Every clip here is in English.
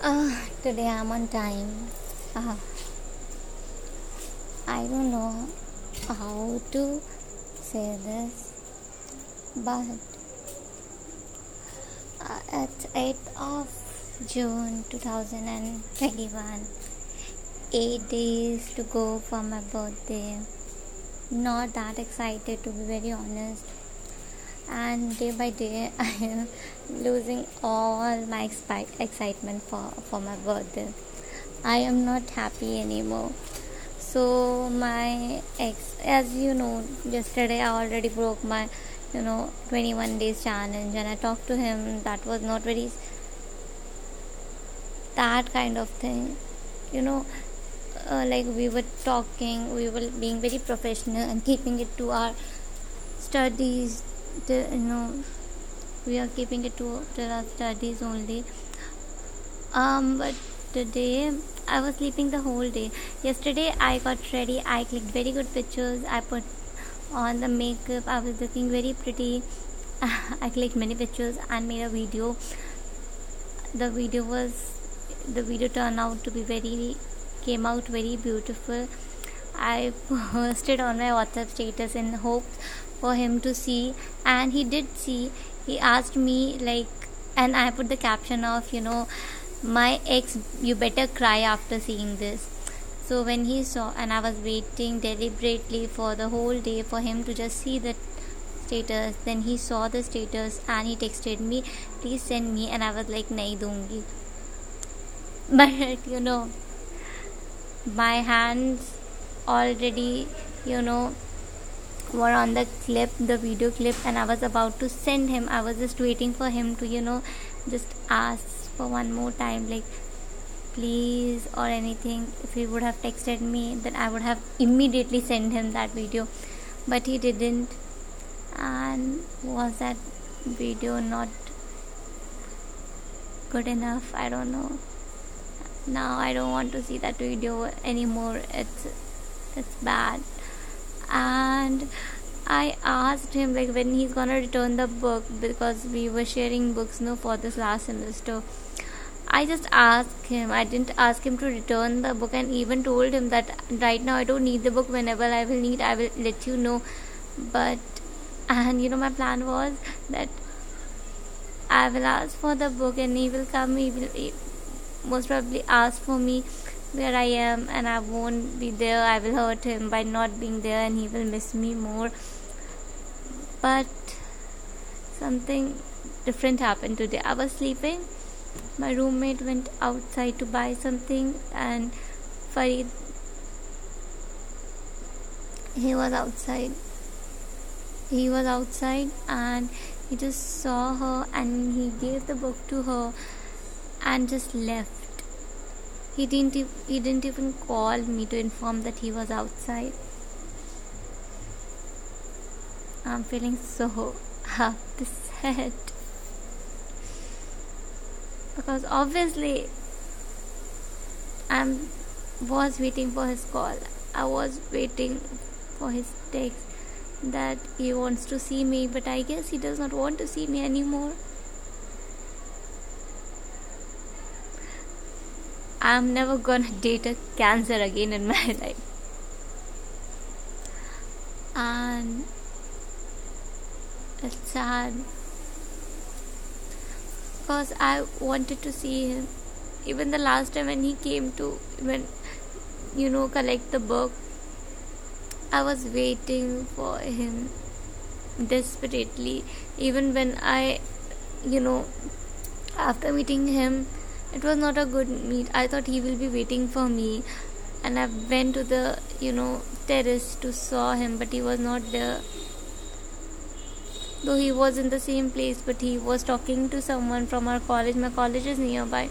Uh, today I'm on time. Uh, I don't know how to say this, but uh, it's 8th of June 2021. Eight days to go for my birthday. Not that excited to be very honest and day by day I am losing all my expi- excitement for, for my birthday. I am not happy anymore. So my ex, as you know, yesterday I already broke my, you know, 21 days challenge, and I talked to him. That was not very that kind of thing, you know. Uh, like we were talking, we were being very professional and keeping it to our studies the, you know we are keeping it to, to our studies only. Um but today i was sleeping the whole day. Yesterday i got ready. I clicked very good pictures. I put on the makeup. I was looking very pretty. I clicked many pictures and made a video. The video was the video turned out to be very came out very beautiful i posted on my whatsapp status in hopes for him to see and he did see. He asked me like and i put the caption of you know my ex you better cry after seeing this. So when he saw and i was waiting deliberately for the whole day for him to just see the status then he saw the status and he texted me please send me and i was like nahi dungi. But you know my hands already you know were on the clip the video clip and i was about to send him. I was just waiting for him to you know just ask for one more time like please or anything. If he would have texted me then i would have immediately sent him that video. But he didn't. And was that video not good enough? I don't know. Now i don't want to see that video anymore. It's it's bad and I asked him like when he's gonna return the book because we were sharing books no for this last semester. I just asked him. I didn't ask him to return the book and even told him that right now I don't need the book. Whenever I will need, I will let you know. But and you know my plan was that I will ask for the book and he will come. He will he most probably ask for me where I am and I won't be there. I will hurt him by not being there and he will miss me more. But something different happened today. I was sleeping. My roommate went outside to buy something and Farid he was outside. He was outside and he just saw her and he gave the book to her and just left he didn't he didn't even call me to inform that he was outside. I'm feeling so upset because obviously I was waiting for his call. I was waiting for his text that he wants to see me, but I guess he does not want to see me anymore. I'm never gonna date a cancer again in my life. And it's sad because I wanted to see him. Even the last time when he came to when you know collect the book, I was waiting for him desperately. Even when I, you know, after meeting him, it was not a good meet. I thought he will be waiting for me. And i went to the you know terrace to saw him but he was not there. Though he was in the same place but he was talking to someone from our college. My college is nearby.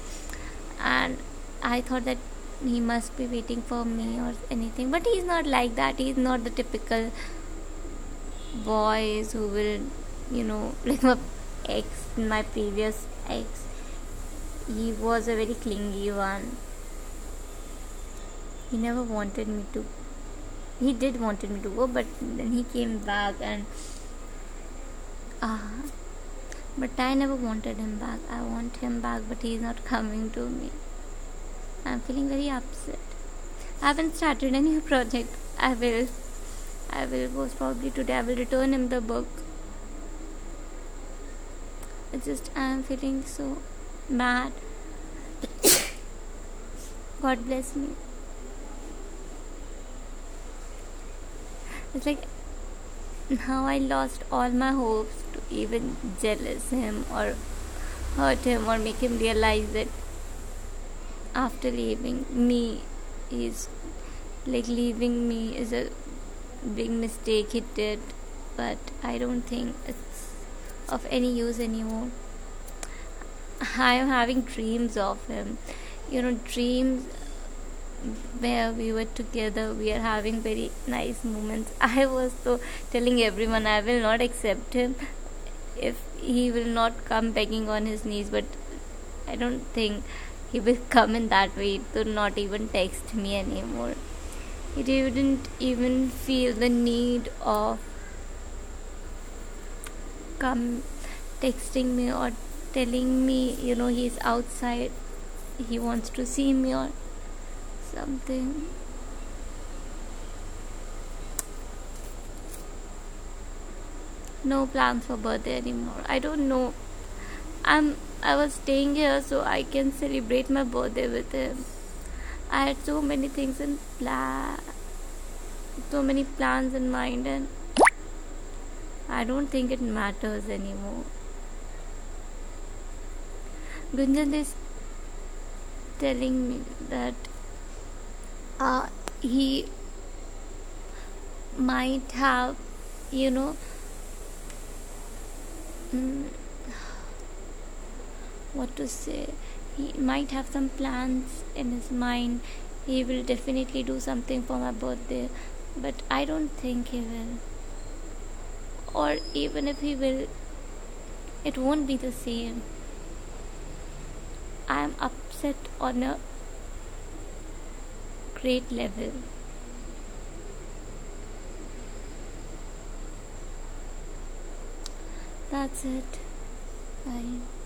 And i thought that he must be waiting for me or anything. But he's not like that. He's not the typical boys who will you know like my ex my previous ex he was a very clingy one. He never wanted me to. He did wanted me to go, but then he came back and. Uh, But I never wanted him back. I want him back, but he's not coming to me. I'm feeling very upset. I haven't started any project. I will. I will most probably today. I will return him the book. It's just I'm feeling so mad. God bless me. It's like now I lost all my hopes to even jealous him or hurt him or make him realize that after leaving me is like leaving me is a big mistake he did but I don't think it's of any use anymore I am having dreams of him. You know dreams where we were together we are having very nice moments. I was so telling everyone i will not accept him if he will not come begging on his knees. But i don't think he will come in that way. To not even text me anymore. He didn't even feel the need of come texting me or telling me you know he's outside. He wants to see me or something. No plans for birthday anymore. I don't know. I'm i was staying here so i can celebrate my birthday with him. I had so many things in plan so many plans in mind and i don't think it matters anymore gunjan is telling me that uh, he might have you know mm, what to say he might have some plans in his mind. He will definitely do something for my birthday but i don't think he will. Or even if he will it won't be the same i am upset on a great level. That's it. Bye.